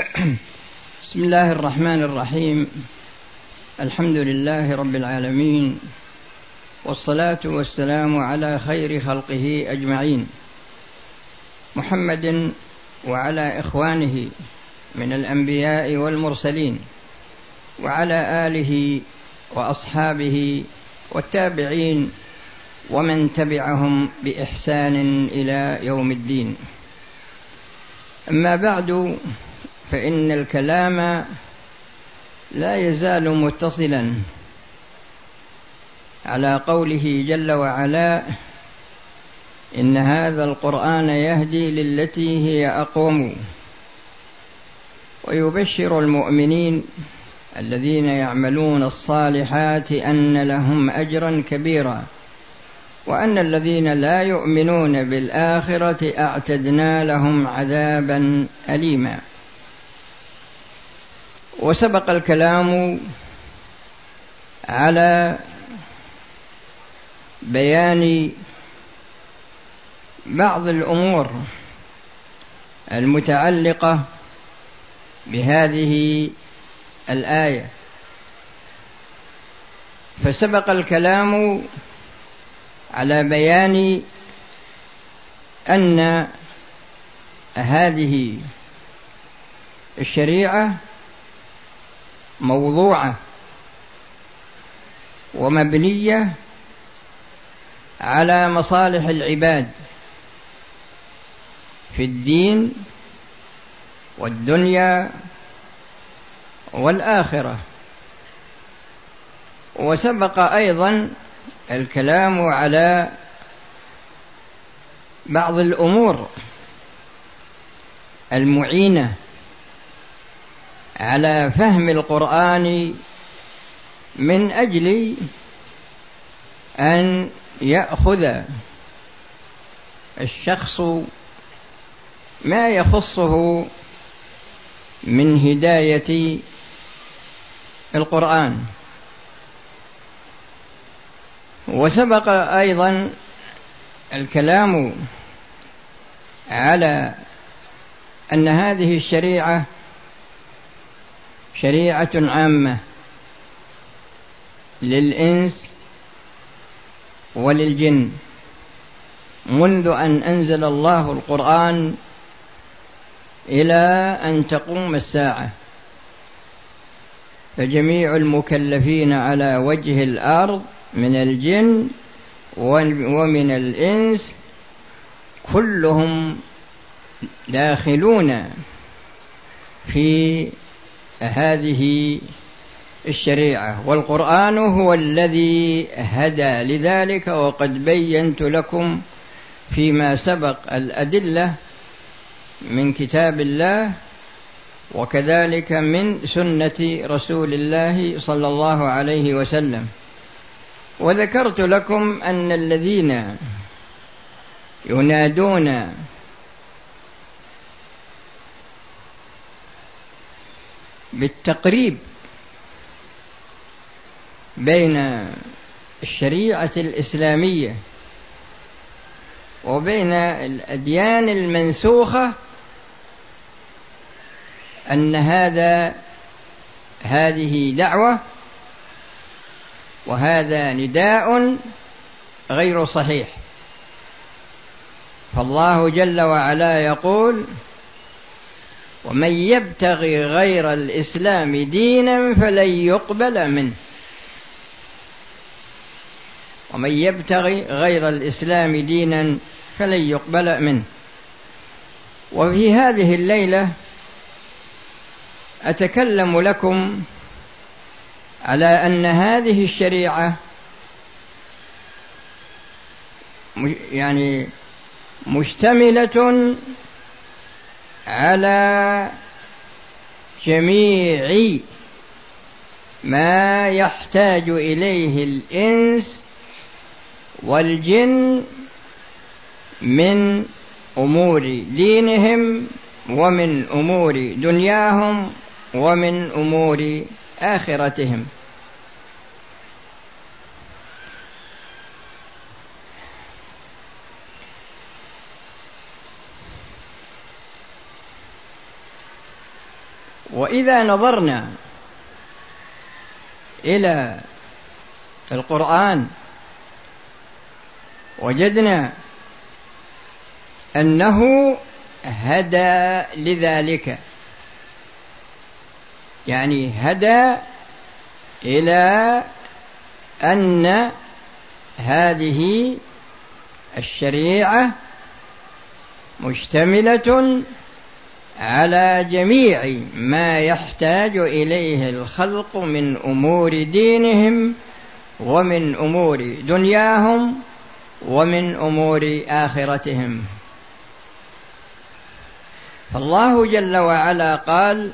بسم الله الرحمن الرحيم. الحمد لله رب العالمين والصلاة والسلام على خير خلقه أجمعين. محمد وعلى إخوانه من الأنبياء والمرسلين وعلى آله وأصحابه والتابعين ومن تبعهم بإحسان إلى يوم الدين. أما بعد فإن الكلام لا يزال متصلا على قوله جل وعلا إن هذا القرآن يهدي للتي هي أقوم ويبشر المؤمنين الذين يعملون الصالحات أن لهم اجرا كبيرا وأن الذين لا يؤمنون بالآخرة أعتدنا لهم عذابا اليما وسبق الكلام على بيان بعض الأمور المتعلقة بهذه الآية. فسبق الكلام على بيان أن هذه الشريعة موضوعة ومبنية على مصالح العباد في الدين والدنيا والآخرة. وسبق أيضا الكلام على بعض الأمور المعينة على فهم القرآن من أجل أن يأخذ الشخص ما يخصه من هداية القرآن. وسبق أيضا الكلام على أن هذه الشريعة شريعة عامة للإنس وللجن. منذ أن أنزل الله القرآن إلى أن تقوم الساعة فجميع المكلفين على وجه الأرض من الجن ومن الإنس كلهم داخلون في هذه الشريعة والقرآن هو الذي هدى لذلك وقد بينت لكم فيما سبق الأدلة من كتاب الله وكذلك من سنة رسول الله صلى الله عليه وسلم. وذكرت لكم أن الذين ينادون بالتقريب بين الشريعة الإسلامية وبين الأديان المنسوخة أن هذا هذه دعوة وهذا نداء غير صحيح. فالله جل وعلا يقول ومن يبتغي غير الإسلام دينا فلن يقبل منه. ومن يبتغي غير الإسلام دينا فلن يقبل منه. وفي هذه الليلة أتكلم لكم على أن هذه الشريعة يعني مشتملة على جميع ما يحتاج إليه الإنس والجن من أمور دينهم ومن أمور دنياهم ومن أمور آخرتهم. وإذا نظرنا إلى القرآن وجدنا أنه هدى لذلك. يعني هدى إلى أن هذه الشريعة مشتملة على جميع ما يحتاج إليه الخلق من أمور دينهم ومن أمور دنياهم ومن أمور آخرتهم. فالله جل وعلا قال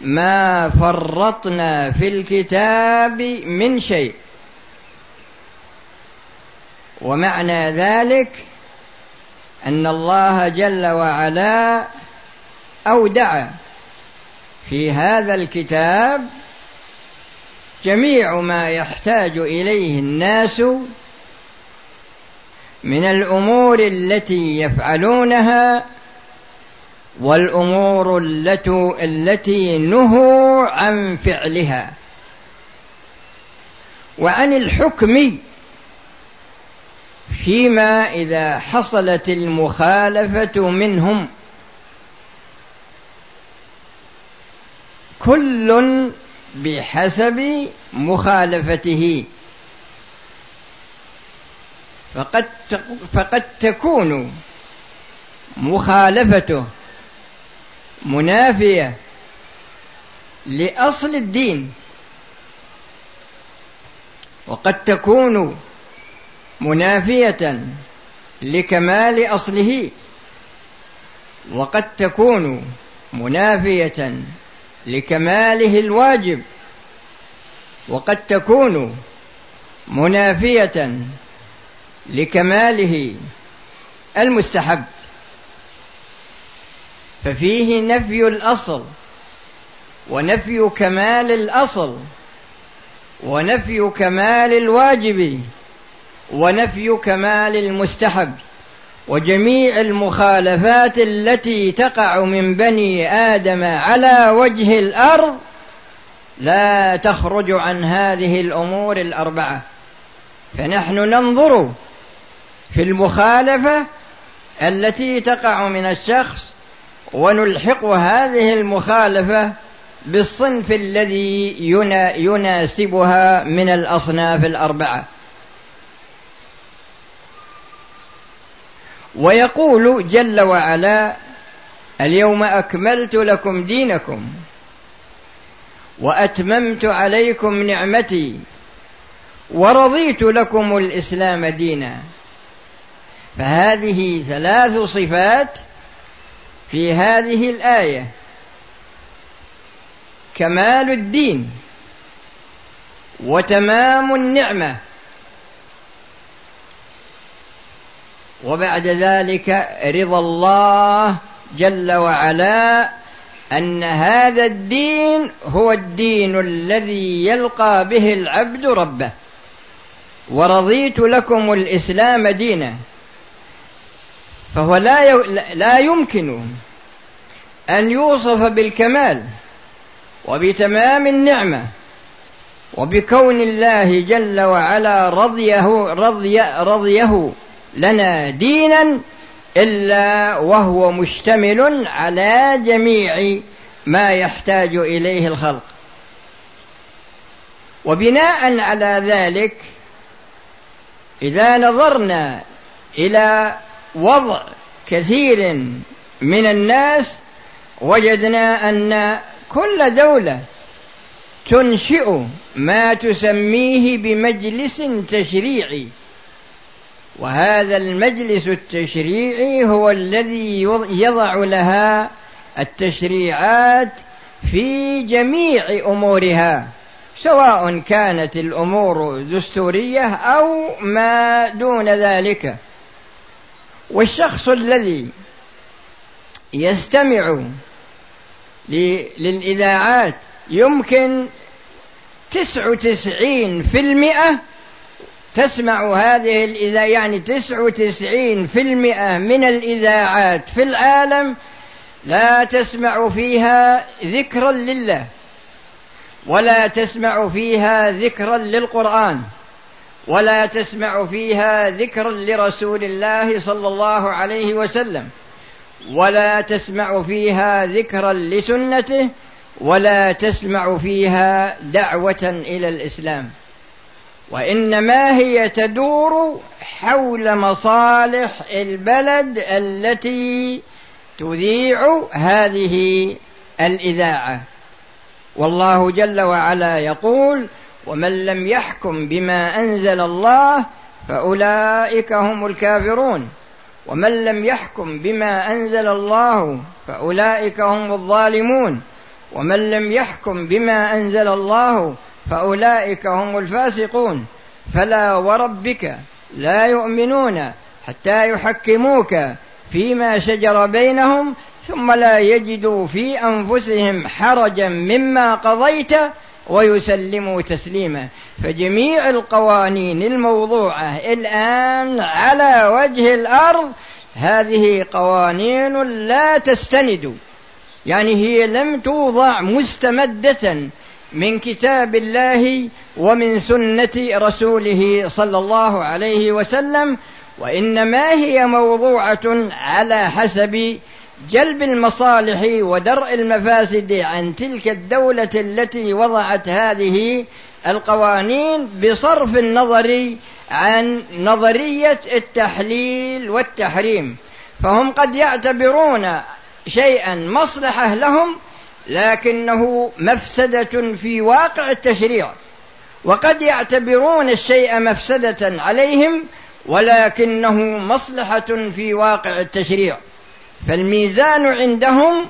ما فرطنا في الكتاب من شيء. ومعنى ذلك أن الله جل وعلا اودع في هذا الكتاب جميع ما يحتاج إليه الناس من الأمور التي يفعلونها والأمور التي التي نهوا عن فعلها. وعن الحكم فيما إذا حصلت المخالفة منهم. كل بحسب مخالفته. فقد فقد تكون مخالفته منافية لأصل الدين. وقد تكون منافية لكمال أصله. وقد تكون منافية لكماله الواجب وقد تكون منافية لكماله المستحب. ففيه نفي الأصل ونفي كمال الأصل ونفي كمال الواجب ونفي كمال المستحب. وجميع المخالفات التي تقع من بني آدم على وجه الأرض لا تخرج عن هذه الأمور الأربعة. فنحن ننظر في المخالفة التي تقع من الشخص ونلحق هذه المخالفة بالصنف الذي يناسبها من الأصناف الأربعة. ويقول جل وعلا اليوم أكملت لكم دينكم وأتممت عليكم نعمتي ورضيت لكم الإسلام دينا. فهذه ثلاث صفات في هذه الآية. كمال الدين وتمام النعمة. وبعد ذلك رضا الله جل وعلا أن هذا الدين هو الدين الذي يلقى به العبد ربه. ورضيت لكم الإسلام دينا. فهو لا لا يمكن أن يوصف بالكمال وبتمام النعمة. وبكون الله جل وعلا رضيه رضي رضيه لنا دينا إلا وهو مشتمل على جميع ما يحتاج إليه الخلق. وبناء على ذلك إذا نظرنا إلى وضع كثير من الناس وجدنا أن كل دولة تنشئ ما تسميه بمجلس تشريعي. وهذا المجلس التشريعي هو الذي يضع لها التشريعات في جميع أمورها سواء كانت الأمور دستورية أو ما دون ذلك. والشخص الذي يستمع للإذاعات يمكن تسع وتسعين في المئة تسمع هذه الإذاعة يعني تسع وتسعين في المئة من الإذاعات في العالم لا تسمع فيها ذكرا لله ولا تسمع فيها ذكرا للقرآن ولا تسمع فيها ذكرا لرسول الله صلى الله عليه وسلم ولا تسمع فيها ذكرا لسنته ولا تسمع فيها دعوة إلى الإسلام. وإنما هي تدور حول مصالح البلد التي تذيع هذه الإذاعة. والله جل وعلا يقول ومن لم يحكم بما أنزل الله فأولئك هم الكافرون. ومن لم يحكم بما أنزل الله فأولئك هم الظالمون. ومن لم يحكم بما أنزل الله فأولئك هم الفاسقون. فلا وربك لا يؤمنون حتى يحكموك فيما شجر بينهم ثم لا يجدوا في أنفسهم حرجا مما قضيت ويسلموا تسليما. فجميع القوانين الموضوعة الآن على وجه الأرض هذه قوانين لا تستند. يعني هي لم توضع مستمدة من كتاب الله ومن سنة رسوله صلى الله عليه وسلم وإنما هي موضوعة على حسب جلب المصالح ودرء المفاسد عن تلك الدولة التي وضعت هذه القوانين بصرف النظر عن نظرية التحليل والتحريم. فهم قد يعتبرون شيئا مصلحة لهم لكنه مفسدة في واقع التشريع. وقد يعتبرون الشيء مفسدة عليهم ولكنه مصلحة في واقع التشريع. فالميزان عندهم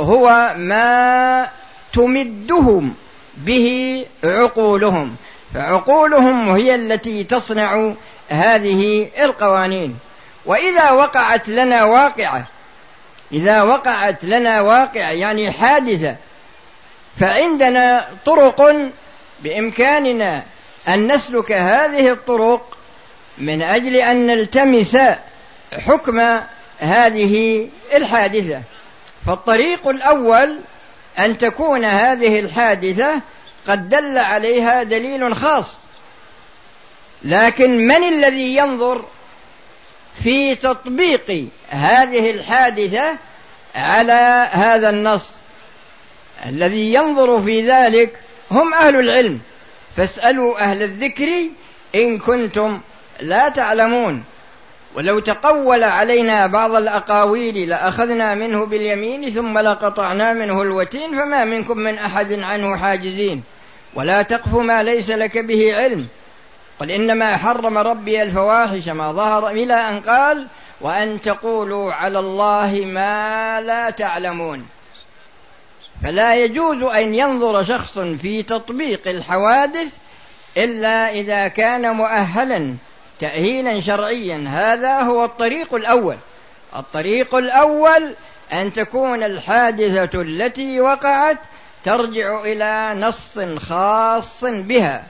هو ما تمدهم به عقولهم. فعقولهم هي التي تصنع هذه القوانين. وإذا وقعت لنا واقعة إذا وقعت لنا واقعة يعني حادثة فعندنا طرق بإمكاننا أن نسلك هذه الطرق من أجل أن نلتمس حكم هذه الحادثة. فالطريق الأول أن تكون هذه الحادثة قد دل عليها دليل خاص لكن من الذي ينظر في تطبيق هذه الحادثة على هذا النص. الذي ينظر في ذلك هم أهل العلم. فاسألوا أهل الذكر إن كنتم لا تعلمون. ولو تقول علينا بعض الأقاويل لأخذنا منه باليمين ثم لقطعنا منه الوتين فما منكم من أحد عنه حاجزين. ولا تقف ما ليس لك به علم. قل إنما حرم ربي الفواحش ما ظهر إلى أن قال وأن تقولوا على الله ما لا تعلمون. فلا يجوز أن ينظر شخص في تطبيق الحوادث إلا إذا كان مؤهلا تأهيلا شرعيا. هذا هو الطريق الأول. الطريق الأول أن تكون الحادثة التي وقعت ترجع إلى نص خاص بها.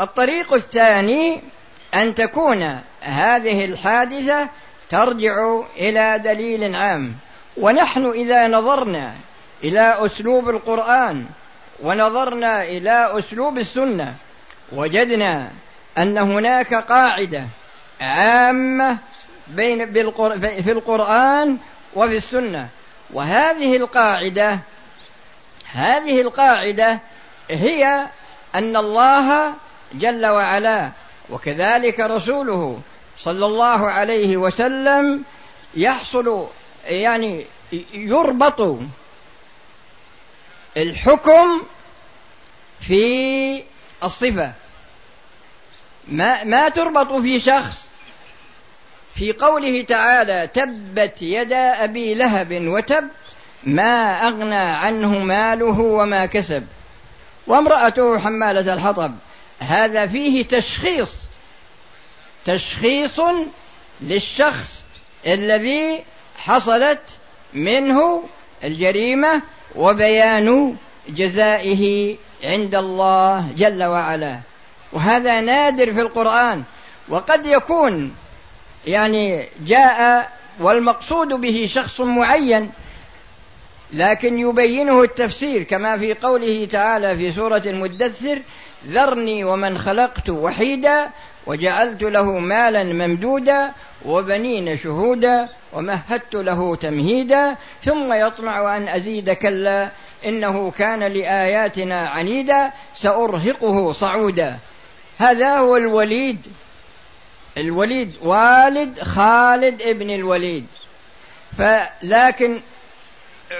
الطريق الثاني أن تكون هذه الحادثة ترجع إلى دليل عام. ونحن إذا نظرنا إلى أسلوب القرآن ونظرنا إلى أسلوب السنة وجدنا أن هناك قاعدة عامة بين في القرآن وفي السنة. وهذه القاعدة هذه القاعدة هي أن الله جل وعلا. وكذلك رسوله صلى الله عليه وسلم يحصل يعني يربط الحكم في الصفة. ما ما تربط في شخص. في قوله تعالى تبت يدا أبي لهب وتب ما أغنى عنه ماله وما كسب وامرأته حمالة الحطب. هذا فيه تشخيص. تشخيص للشخص الذي حصلت منه الجريمة وبيان جزائه عند الله جل وعلا. وهذا نادر في القرآن. وقد يكون يعني جاء والمقصود به شخص معين لكن يبينه التفسير كما في قوله تعالى في سورة المدثر ذرني ومن خلقت وحيدا وجعلت له مالا ممدودا وبنين شهودا ومهدت له تمهيدا ثم يطمع أن أزيد كلا إنه كان لآياتنا عنيدا سأرهقه صعودا. هذا هو الوليد. الوليد والد خالد ابن الوليد. فلكن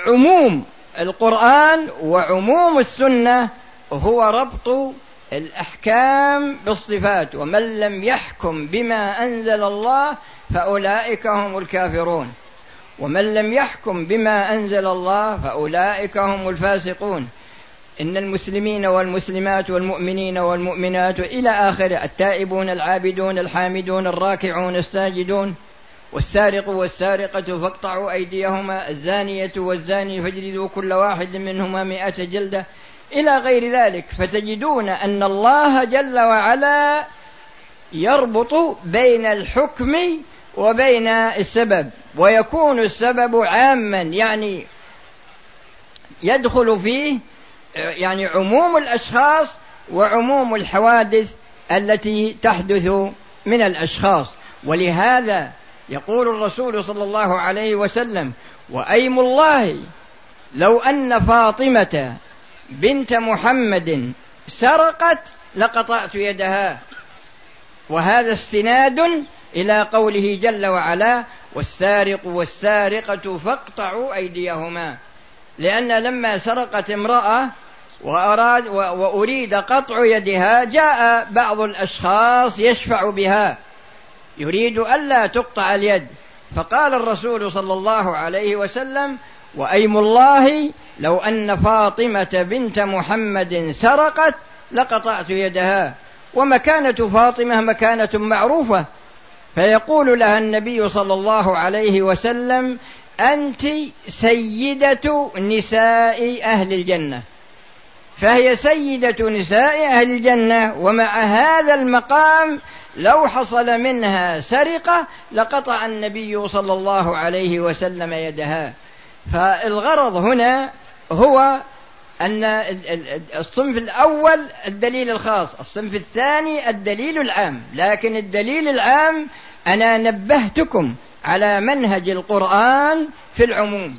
عموم القرآن وعموم السنة هو ربط الأحكام بالصفات ومن لم يحكم بما أنزل الله فأولئك هم الكافرون. ومن لم يحكم بما أنزل الله فأولئك هم الفاسقون. إن المسلمين والمسلمات والمؤمنين والمؤمنات إلى آخره التائبون العابدون الحامدون الراكعون الساجدون. والسارق والسارقة فاقطعوا أيديهما الزانية والزاني فاجلدوا كل واحد منهما مئة جلدة. إلى غير ذلك فتجدون أن الله جل وعلا يربط بين الحكم وبين السبب ويكون السبب عاما يعني يدخل فيه يعني عموم الأشخاص وعموم الحوادث التي تحدث من الأشخاص. ولهذا يقول الرسول صلى الله عليه وسلم وأيم الله لو أن فاطمة بنت محمد سرقت لقطعت يدها. وهذا استناد إلى قوله جل وعلا والسارق والسارقة فاقطعوا أيديهما. لأن لما سرقت امرأة وأراد وأريد قطع يدها جاء بعض الأشخاص يشفع بها. يريد ألا تقطع اليد. فقال الرسول صلى الله عليه وسلم وأيم الله لو أن فاطمة بنت محمد سرقت لقطعت يدها. ومكانة فاطمة مكانة معروفة. فيقول لها النبي صلى الله عليه وسلم أنت سيدة نساء أهل الجنة. فهي سيدة نساء أهل الجنة ومع هذا المقام لو حصل منها سرقة لقطع النبي صلى الله عليه وسلم يدها. فالغرض هنا هو أن الصنف الأول الدليل الخاص الصنف الثاني الدليل العام. لكن الدليل العام أنا نبهتكم على منهج القرآن في العموم.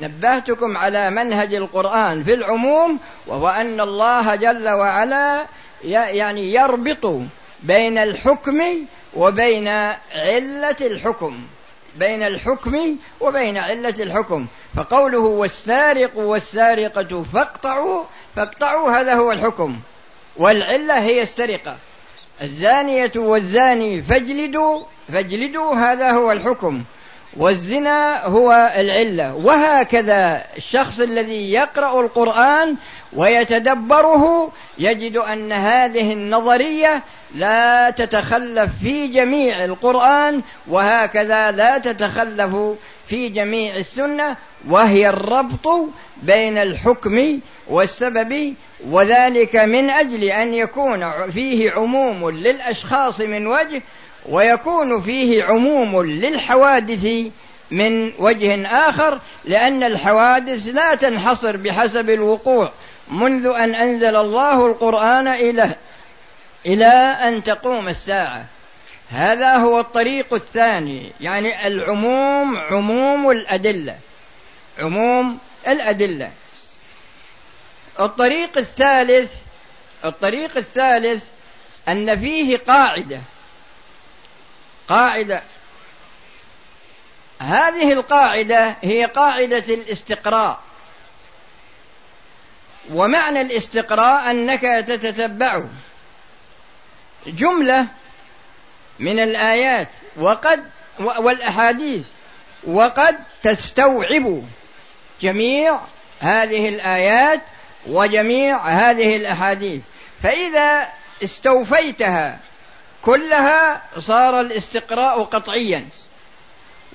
نبهتكم على منهج القرآن في العموم وهو أن الله جل وعلا يعني يربط بين الحكم وبين علة الحكم. بين الحكم وبين علة الحكم. فقوله والسارق والسارقة فاقطعوا فاقطعوا هذا هو الحكم. والعلة هي السرقة. الزانية والزاني فاجلدوا فاجلدوا هذا هو الحكم. والزنا هو العلة. وهكذا الشخص الذي يقرأ القرآن ويتدبره يجد أن هذه النظرية لا تتخلف في جميع القرآن وهكذا لا تتخلف في جميع السنة وهي الربط بين الحكم والسبب وذلك من أجل أن يكون فيه عموم للأشخاص من وجه ويكون فيه عموم للحوادث من وجه آخر لأن الحوادث لا تنحصر بحسب الوقوع. منذ أن أنزل الله القرآن إلى إلى أن تقوم الساعة. هذا هو الطريق الثاني يعني العموم عموم الأدلة عموم الأدلة. الطريق الثالث الطريق الثالث أن فيه قاعدة قاعدة. هذه القاعدة هي قاعدة الاستقراء. ومعنى الاستقراء أنك تتتبع جملة من الآيات وقد والأحاديث وقد تستوعب جميع هذه الآيات وجميع هذه الأحاديث. فإذا استوفيتها كلها صار الاستقراء قطعيا.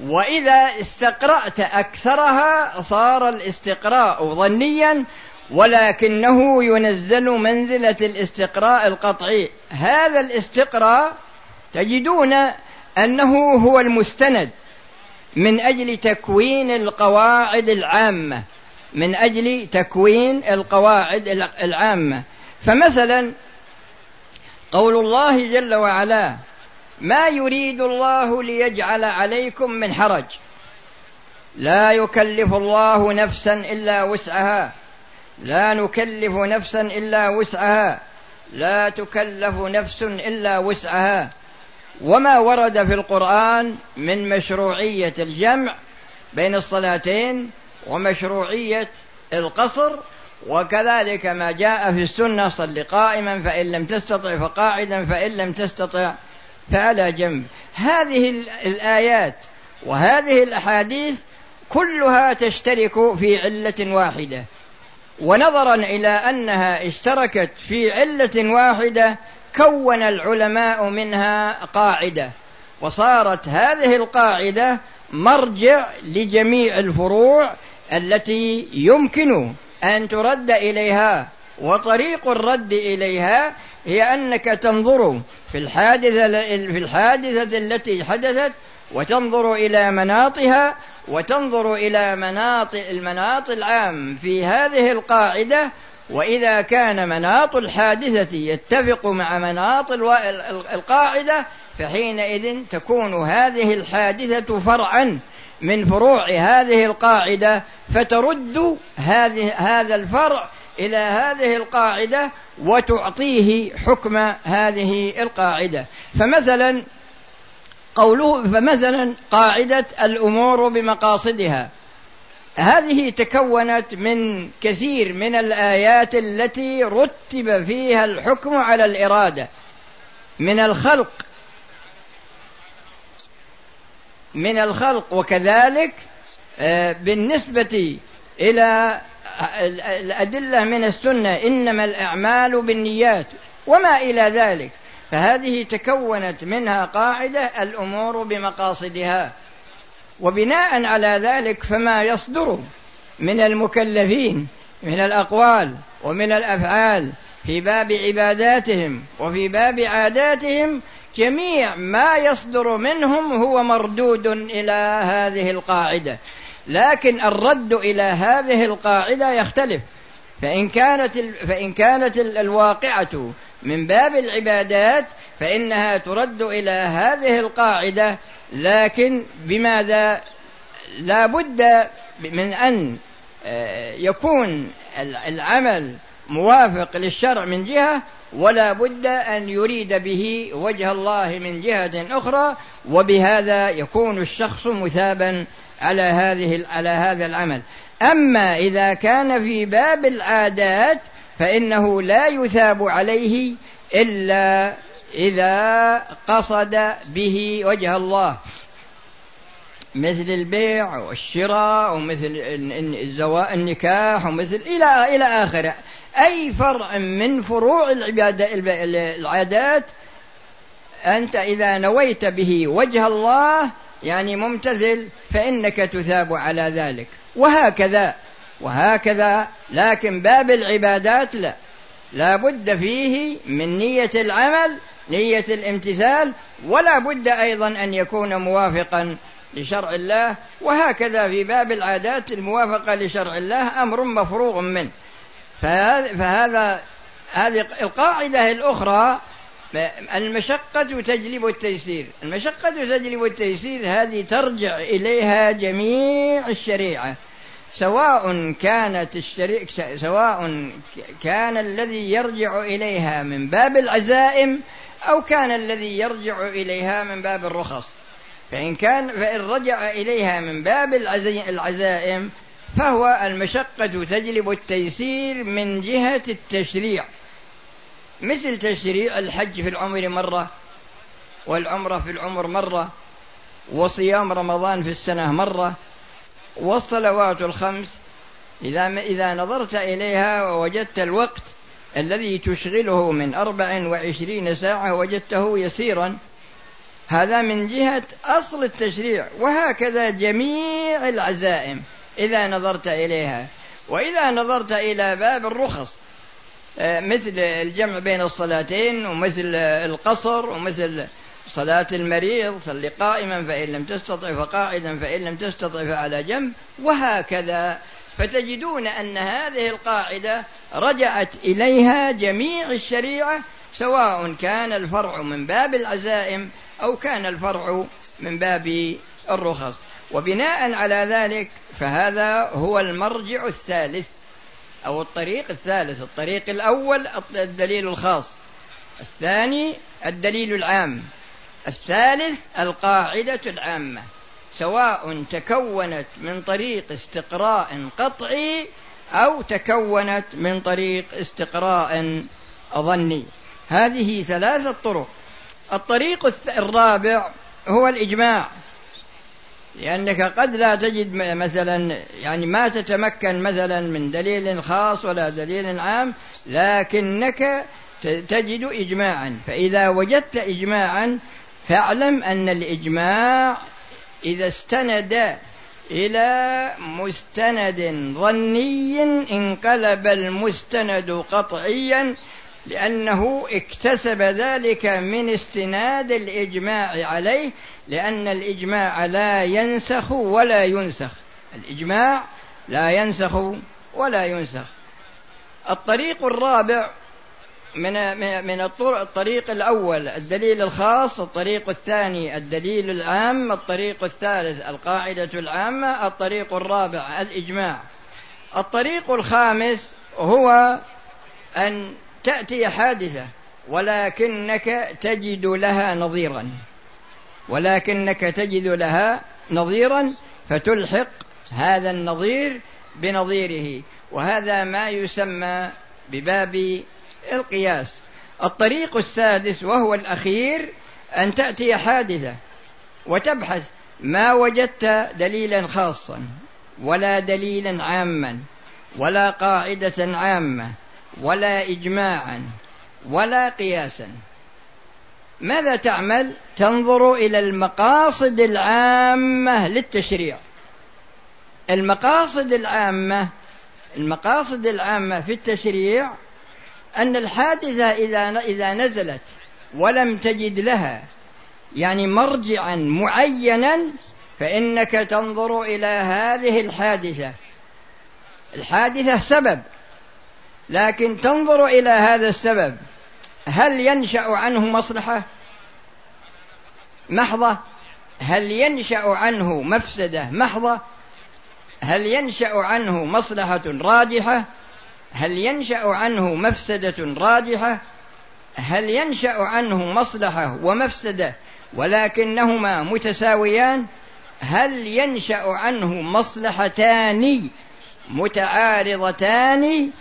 وإذا استقرأت أكثرها صار الاستقراء ظنيا ولكنه ينزل منزلة الاستقراء القطعي. هذا الاستقراء تجدون أنه هو المستند من أجل تكوين القواعد العامة من أجل تكوين القواعد العامة. فمثلا قول الله جل وعلا ما يريد الله ليجعل عليكم من حرج لا يكلف الله نفسا إلا وسعها لا نكلف نفسا إلا وسعها لا تكلف نفس إلا وسعها. وما ورد في القرآن من مشروعية الجمع بين الصلاتين ومشروعية القصر وكذلك ما جاء في السنة صل قائما فإن لم تستطع فقاعدا فإن لم تستطع فعلى جنب. هذه الآيات وهذه الأحاديث كلها تشترك في علة واحدة. ونظرا إلى أنها اشتركت في علة واحدة كون العلماء منها قاعدة وصارت هذه القاعدة مرجع لجميع الفروع التي يمكن أن ترد إليها وطريق الرد إليها هي أنك تنظر في الحادثة في الحادثة التي حدثت وتنظر إلى مناطها وتنظر إلى مناط المناط العام في هذه القاعدة وإذا كان مناط الحادثة يتفق مع مناط القاعدة فحينئذ تكون هذه الحادثة فرعا من فروع هذه القاعدة فترد هذه هذا الفرع إلى هذه القاعدة وتعطيه حكم هذه القاعدة. فمثلا قوله فمثلا قاعدة الأمور بمقاصدها. هذه تكونت من كثير من الآيات التي رتب فيها الحكم على الإرادة من الخلق. من الخلق وكذلك آه، بالنسبة إلى الأدلة من السنة إنما الأعمال بالنيات وما إلى ذلك. فهذه تكونت منها قاعدة الأمور بمقاصدها. وبناء على ذلك فما يصدر من المكلفين من الأقوال ومن الأفعال في باب عباداتهم وفي باب عاداتهم جميع ما يصدر منهم هو مردود إلى هذه القاعدة. لكن الرد إلى هذه القاعدة يختلف. فإن كانت فإن كانت الواقعة من باب العبادات فإنها ترد إلى هذه القاعدة لكن بماذا لا بد من أن آه، يكون العمل موافق للشرع من جهة ولا بد أن يريد به وجه الله من جهة أخرى وبهذا يكون الشخص مثابا على هذه على هذا العمل. أما إذا كان في باب العادات فإنه لا يثاب عليه إلا إذا قصد به وجه الله. مثل البيع والشراء ومثل النكاح ومثل إلى إلى آخره. أي فرع من فروع العبادة العادات أنت إذا نويت به وجه الله يعني ممتثل فإنك تثاب على ذلك. وهكذا وهكذا لكن باب العبادات لا. لا بد فيه من نية العمل نية الامتثال ولا بد أيضا أن يكون موافقا لشرع الله وهكذا في باب العادات الموافقة لشرع الله أمر مفروغ منه. فهذا هذه القاعدة الأخرى المشقة تجلب التيسير. المشقة تجلب التيسير هذه ترجع إليها جميع الشريعة. سواء كانت الشريعة سواء كان الذي يرجع إليها من باب العزائم أو كان الذي يرجع إليها من باب الرخص. فإن كان فإن رجع إليها من باب العزائم فهو المشقة تجلب التيسير من جهة التشريع. مثل تشريع الحج في العمر مرة والعمرة في العمر مرة وصيام رمضان في السنة مرة والصلوات الخمس. إذا إذا نظرت إليها ووجدت الوقت الذي تشغله من أربع وعشرين ساعة وجدته يسيرا. هذا من جهة أصل التشريع وهكذا جميع العزائم إذا نظرت إليها. وإذا نظرت إلى باب الرخص آه، مثل الجمع بين الصلاتين ومثل القصر ومثل صلاة المريض صل قائما فإن لم تستطع فقاعدا فإن لم تستطع فعلى جنب وهكذا فتجدون أن هذه القاعدة رجعت إليها جميع الشريعة سواء كان الفرع من باب العزائم أو كان الفرع من باب الرخص. وبناء على ذلك فهذا هو المرجع الثالث أو الطريق الثالث الطريق الأول الدليل الخاص. الثاني الدليل العام. الثالث القاعدة العامة. سواء تكونت من طريق استقراء قطعي أو تكونت من طريق استقراء ظني. هذه ثلاثة طرق. الطريق الرابع هو الإجماع. لأنك قد لا تجد مثلا يعني ما تتمكن مثلا من دليل خاص ولا دليل عام لكنك تجد إجماعا. فإذا وجدت إجماعا فاعلم أن الإجماع إذا استند إلى مستند ظني انقلب المستند قطعيا لأنه اكتسب ذلك من استناد الإجماع عليه لأن الإجماع لا ينسخ ولا ينسخ. الإجماع لا ينسخ ولا ينسخ. الطريق الرابع من من الطريق الأول الدليل الخاص الطريق الثاني الدليل العام الطريق الثالث القاعدة العامة الطريق الرابع الإجماع. الطريق الخامس هو أن تأتي حادثة ولكنك تجد لها نظيرا. ولكنك تجد لها نظيرا فتلحق هذا النظير بنظيره. وهذا ما يسمى بباب القياس. الطريق السادس وهو الأخير أن تأتي حادثة وتبحث ما وجدت دليلا خاصا ولا دليلا عاما ولا قاعدة عامة ولا إجماعا ولا قياسا. ماذا تعمل؟ تنظر إلى المقاصد العامة للتشريع. المقاصد العامة المقاصد العامة في التشريع أن الحادثة إذا إذا نزلت ولم تجد لها يعني مرجعا معينا فإنك تنظر إلى هذه الحادثة. الحادثة سبب لكن تنظر إلى هذا السبب. هل ينشأ عنه مصلحة؟ محضة. هل ينشأ عنه مفسدة؟ محضة. هل ينشأ عنه مصلحة راجحة؟ هل ينشأ عنه مفسدة راجحة؟ هل ينشأ عنه مصلحة ومفسدة ولكنهما متساويان؟ هل ينشأ عنه مصلحتان متعارضتان؟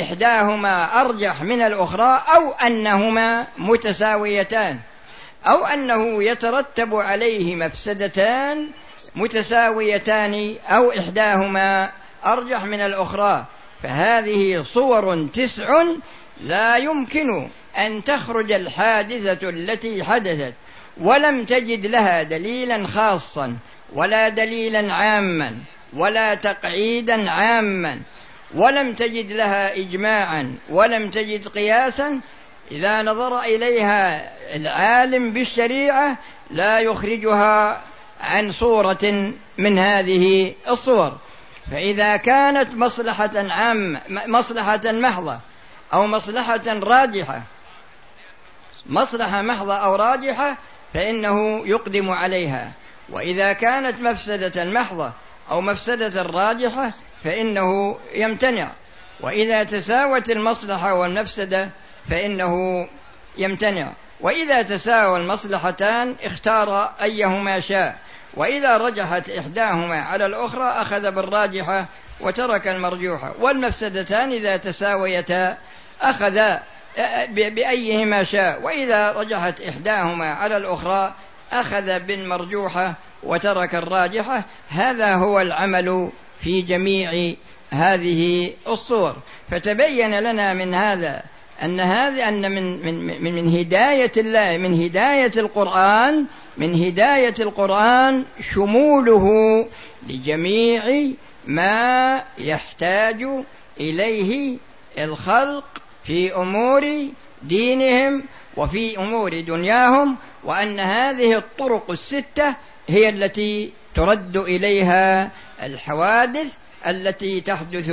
إحداهما أرجح من الأخرى أو أنهما متساويتان أو أنه يترتب عليه مفسدتان متساويتان أو إحداهما أرجح من الأخرى فهذه صور تسع لا يمكن أن تخرج الحادثة التي حدثت ولم تجد لها دليلا خاصا ولا دليلا عاما ولا تقعيدا عاما ولم تجد لها إجماعا ولم تجد قياسا. إذا نظر إليها العالم بالشريعة لا يخرجها عن صورة من هذه الصور. فإذا كانت مصلحة عامة مصلحة محضة أو مصلحة راجحة مصلحة محضة أو راجحة فإنه يقدم عليها. وإذا كانت مفسدة محضة أو مفسدة راجحة فإنه يمتنع. وإذا تساوت المصلحة والمفسدة فإنه يمتنع. وإذا تساوى المصلحتان اختار أيهما شاء. وإذا رجحت إحداهما على الأخرى أخذ بالراجحة وترك المرجوحة والمفسدتان إذا تساويتا أخذ بأيهما شاء. وإذا رجحت إحداهما على الأخرى أخذ بالمرجوحة وترك الراجحة هذا هو العمل في جميع هذه الصور. فتبين لنا من هذا أن هذا أن من من من, من هداية الله من هداية القرآن من هداية القرآن شموله لجميع ما يحتاج إليه الخلق في أمور دينهم وفي أمور دنياهم وأن هذه الطرق الستة هي التي ترد إليها الحوادث التي تحدث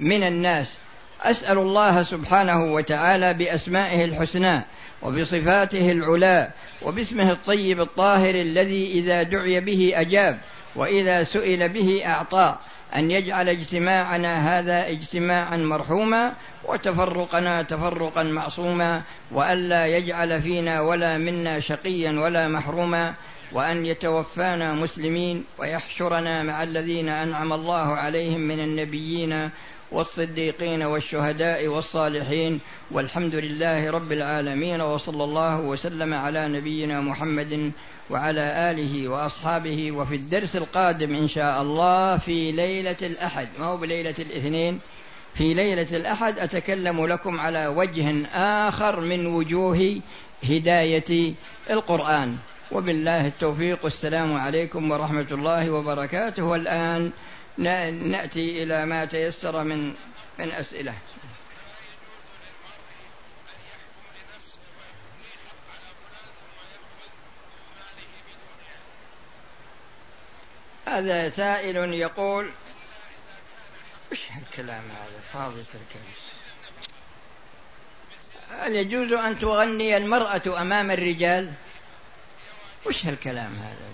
من الناس. أسأل الله سبحانه وتعالى بأسمائه الحسنى وبصفاته العلى وباسمه الطيب الطاهر الذي إذا دعي به أجاب وإذا سئل به أعطى أن يجعل اجتماعنا هذا اجتماعا مرحوما وتفرقنا تفرقا معصوما والا يجعل فينا ولا منا شقيا ولا محروما وأن يتوفانا مسلمين ويحشرنا مع الذين أنعم الله عليهم من النبيين والصديقين والشهداء والصالحين والحمد لله رب العالمين وصلى الله وسلم على نبينا محمد وعلى آله وأصحابه وفي الدرس القادم إن شاء الله في ليلة الأحد. ما هو بليلة الاثنين؟ في ليلة الأحد أتكلم لكم على وجه آخر من وجوه هداية القرآن. وبالله التوفيق. والسلام عليكم ورحمة الله وبركاته. والآن نأتي إلى ما تيسر من من أسئلة. هذا سائل يقول وش هالكلام هذا؟ فاضي الكلام هل يجوز أن تغني المرأة أمام الرجال؟ وش هالكلام هذا؟